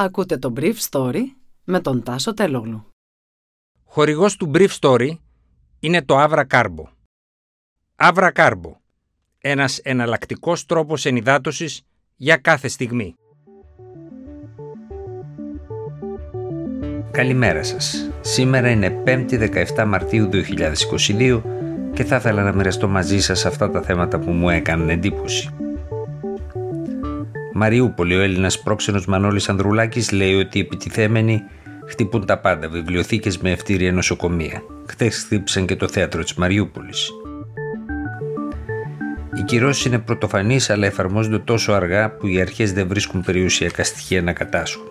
Ακούτε το Brief Story με τον Τάσο Τελόγλου. Χορηγός του Brief Story είναι το Avra Carbo. Avra Carbo. Ένας εναλλακτικός τρόπος ενυδάτωσης για κάθε στιγμή. Καλημέρα σας. Σήμερα είναι 5η 17 Μαρτίου 2022 και θα ήθελα να μοιραστώ μαζί σας αυτά τα θέματα που μου έκαναν εντύπωση. Μαριούπολη, ο Έλληνας πρόξενος Μανώλης Ανδρουλάκης λέει ότι οι επιτιθέμενοι χτυπούν τα πάντα, βιβλιοθήκες με ευτήρια νοσοκομεία. Χθες χτύπησαν και το θέατρο της Μαριούπολης. Οι κυρώσεις είναι πρωτοφανείς, αλλά εφαρμόζονται τόσο αργά που οι αρχές δεν βρίσκουν περιουσιακά στοιχεία να κατάσχουν.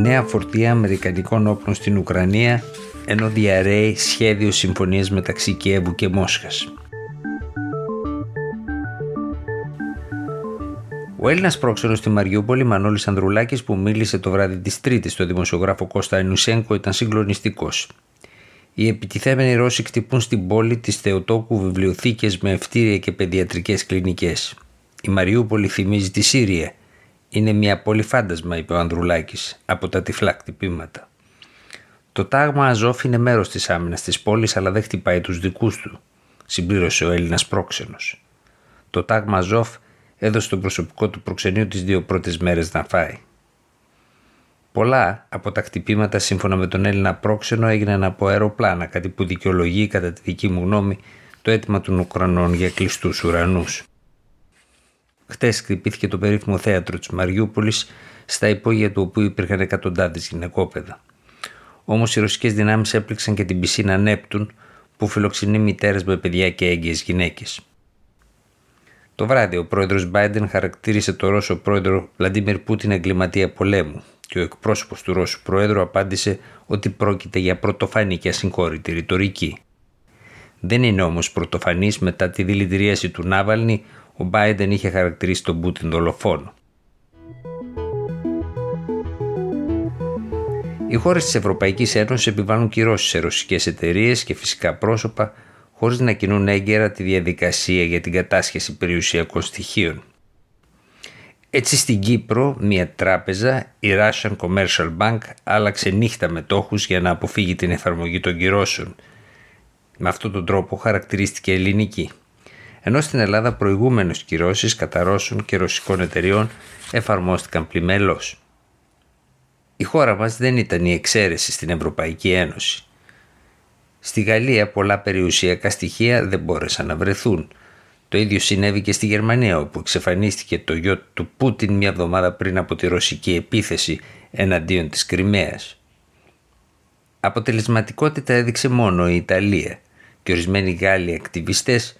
Νέα φορτία Αμερικανικών όπλων στην Ουκρανία, ενώ διαρρέει σχέδιο συμφωνίας μεταξύ Κιέβου και Μόσχας. Ο Έλληνας πρόξενος στη Μαριούπολη, Μανώλης Ανδρουλάκης, που μίλησε το βράδυ της Τρίτης στο δημοσιογράφο Κώστα Ενουσέγκο, ήταν συγκλονιστικός. Οι επιτιθέμενοι Ρώσοι κτυπούν στην πόλη της Θεοτόκου βιβλιοθήκες με ευτήρια και παιδιατρικές κλινικές. Η Μαριούπολη θυμίζει τη Σύρια. Είναι μια πόλη φάντασμα, είπε ο Ανδρουλάκης, από τα τυφλά κτυπήματα. Το τάγμα Αζόφ είναι μέρος της άμυνας της πόλης, αλλά δεν χτυπάει τους δικούς του, συμπλήρωσε ο Έλληνας πρόξενος. Το τάγμα Αζόφ έδωσε τον προσωπικό του προξενείου τις δύο πρώτες μέρες να φάει. Πολλά από τα χτυπήματα σύμφωνα με τον Έλληνα πρόξενο έγιναν από αεροπλάνα, κάτι που δικαιολογεί κατά τη δική μου γνώμη το αίτημα των Ουκρανών για κλειστούς ουρανούς. Χτες χτυπήθηκε το περίφημο θέατρο της Μαριούπολης, στα υπόγεια του οποίου υπήρχαν εκατοντάδες γυναικόπαιδα. Όμως οι ρωσικές δυνάμεις έπληξαν και την πισίνα Νέπτουν, που φιλοξενεί μητέρες με παιδιά και έγκυες γυναίκες. Το βράδυ, ο πρόεδρος Biden χαρακτήρισε το Ρώσο πρόεδρο Βλαντίμιρ Πούτιν εγκληματία πολέμου και ο εκπρόσωπος του Ρώσου πρόεδρου απάντησε ότι πρόκειται για πρωτοφανή και ασυγχώρητη ρητορική. Δεν είναι όμως πρωτοφανής μετά τη δηλητηρίαση του Νάβαλνη, ο Biden είχε χαρακτηρίσει τον Πούτιν δολοφόνο. Οι χώρες της Ευρωπαϊκής Ένωσης επιβάλλουν κυρώσεις σε ρωσικές εταιρείες και φυσικά πρόσωπα χωρίς να κινούν έγκαιρα τη διαδικασία για την κατάσχεση περιουσιακών στοιχείων. Έτσι στην Κύπρο μια τράπεζα, η Russian Commercial Bank, άλλαξε νύχτα μετόχους για να αποφύγει την εφαρμογή των κυρώσεων. Με αυτόν τον τρόπο χαρακτηρίστηκε ελληνική. Ενώ στην Ελλάδα προηγούμενες κυρώσεις κατά Ρώσων και ρωσικών εταιριών εφαρμόστηκαν πλημέλως. Η χώρα μας δεν ήταν η εξαίρεση στην Ευρωπαϊκή Ένωση. Στη Γαλλία πολλά περιουσιακά στοιχεία δεν μπόρεσαν να βρεθούν. Το ίδιο συνέβη και στη Γερμανία όπου εξαφανίστηκε το γιο του Πούτιν μια εβδομάδα πριν από τη ρωσική επίθεση εναντίον της Κρυμαίας. Αποτελεσματικότητα έδειξε μόνο η Ιταλία και ορισμένοι Γάλλοι ακτιβιστές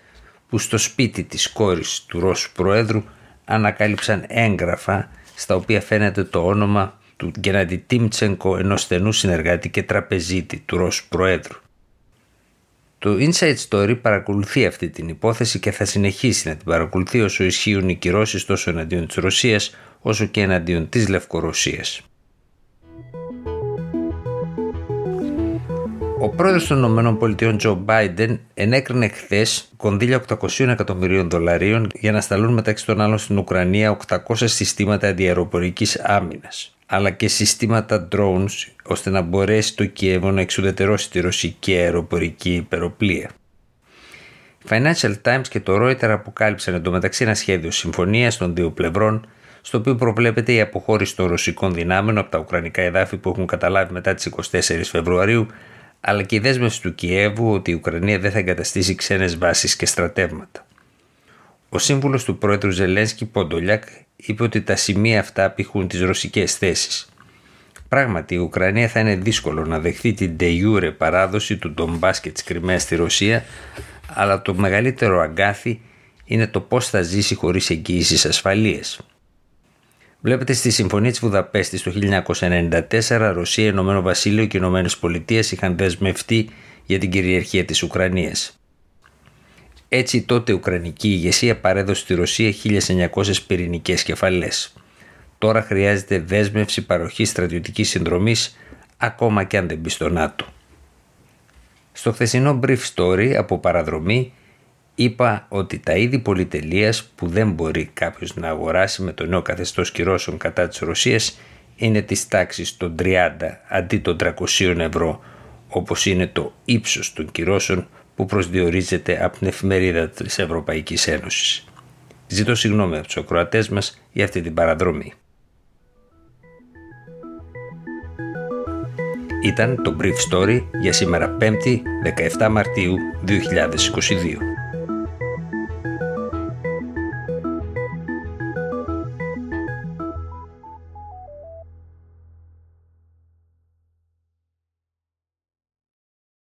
που στο σπίτι της κόρης του Ρώσου Προέδρου ανακάλυψαν έγγραφα στα οποία φαίνεται το όνομα του Γκέναντι Τίμτσενκο ενός στενού συνεργάτη και τραπεζίτη του Ρώσου Προέδρου. Το Inside Story παρακολουθεί αυτή την υπόθεση και θα συνεχίσει να την παρακολουθεί όσο ισχύουν οι κυρώσεις τόσο εναντίον της Ρωσίας όσο και εναντίον της Λευκορωσίας. Ο πρόεδρος των ΗΠΑ Τζο Μπάιντεν ενέκρινε χθες κονδύλια 800 εκατομμυρίων δολαρίων για να σταλούν μεταξύ των άλλων στην Ουκρανία 800 συστήματα αντιαεροπορικής άμυνας αλλά και συστήματα drones ώστε να μπορέσει το Κιέβο να εξουδετερώσει τη ρωσική αεροπορική υπεροπλία. Financial Times και το Reuters αποκάλυψαν εντωμεταξύ ένα σχέδιο συμφωνίας των δύο πλευρών στο οποίο προβλέπεται η αποχώρηση των ρωσικών δυνάμεων από τα ουκρανικά εδάφη που έχουν καταλάβει μετά τις 24 Φεβρουαρίου αλλά και η δέσμευση του Κιέβου ότι η Ουκρανία δεν θα εγκαταστήσει ξένες βάσεις και στρατεύματα. Ο σύμβουλος του πρόεδρου Ζελένσκι Ποντολιάκ είπε ότι τα σημεία αυτά απηχούν τις ρωσικές θέσεις. Πράγματι, η Ουκρανία θα είναι δύσκολο να δεχθεί την de παράδοση του Ντομπάς και της Κρυμαίας στη Ρωσία, αλλά το μεγαλύτερο αγκάθι είναι το πώς θα ζήσει χωρίς εγγύησεις ασφαλείας. Βλέπετε στη Συμφωνία της Βουδαπέστης το 1994, Ρωσία, Ηνωμένο Βασίλειο και Ηνωμένες Πολιτείες είχαν δεσμευτεί για την κυριαρχία της Ουκρανίας. Έτσι τότε η Ουκρανική ηγεσία παρέδωσε στη Ρωσία 1900 πυρηνικές κεφαλές. Τώρα χρειάζεται δέσμευση παροχής στρατιωτικής συνδρομής ακόμα και αν δεν μπει στο ΝΑΤΟ. Στο χθεσινό brief story από παραδρομή είπα ότι τα είδη πολυτελείας που δεν μπορεί κάποιος να αγοράσει με το νέο καθεστώς κυρώσεων κατά της Ρωσίας είναι της τάξης των 30 αντί των 300 ευρώ όπως είναι το ύψος των κυρώσεων που προσδιορίζεται από την εφημερίδα της Ευρωπαϊκής Ένωσης. Ζητώ συγγνώμη από τους ακροατές μας για αυτή την παραδρομή. Ήταν το Brief Story για σήμερα 5η 17 Μαρτίου 2022.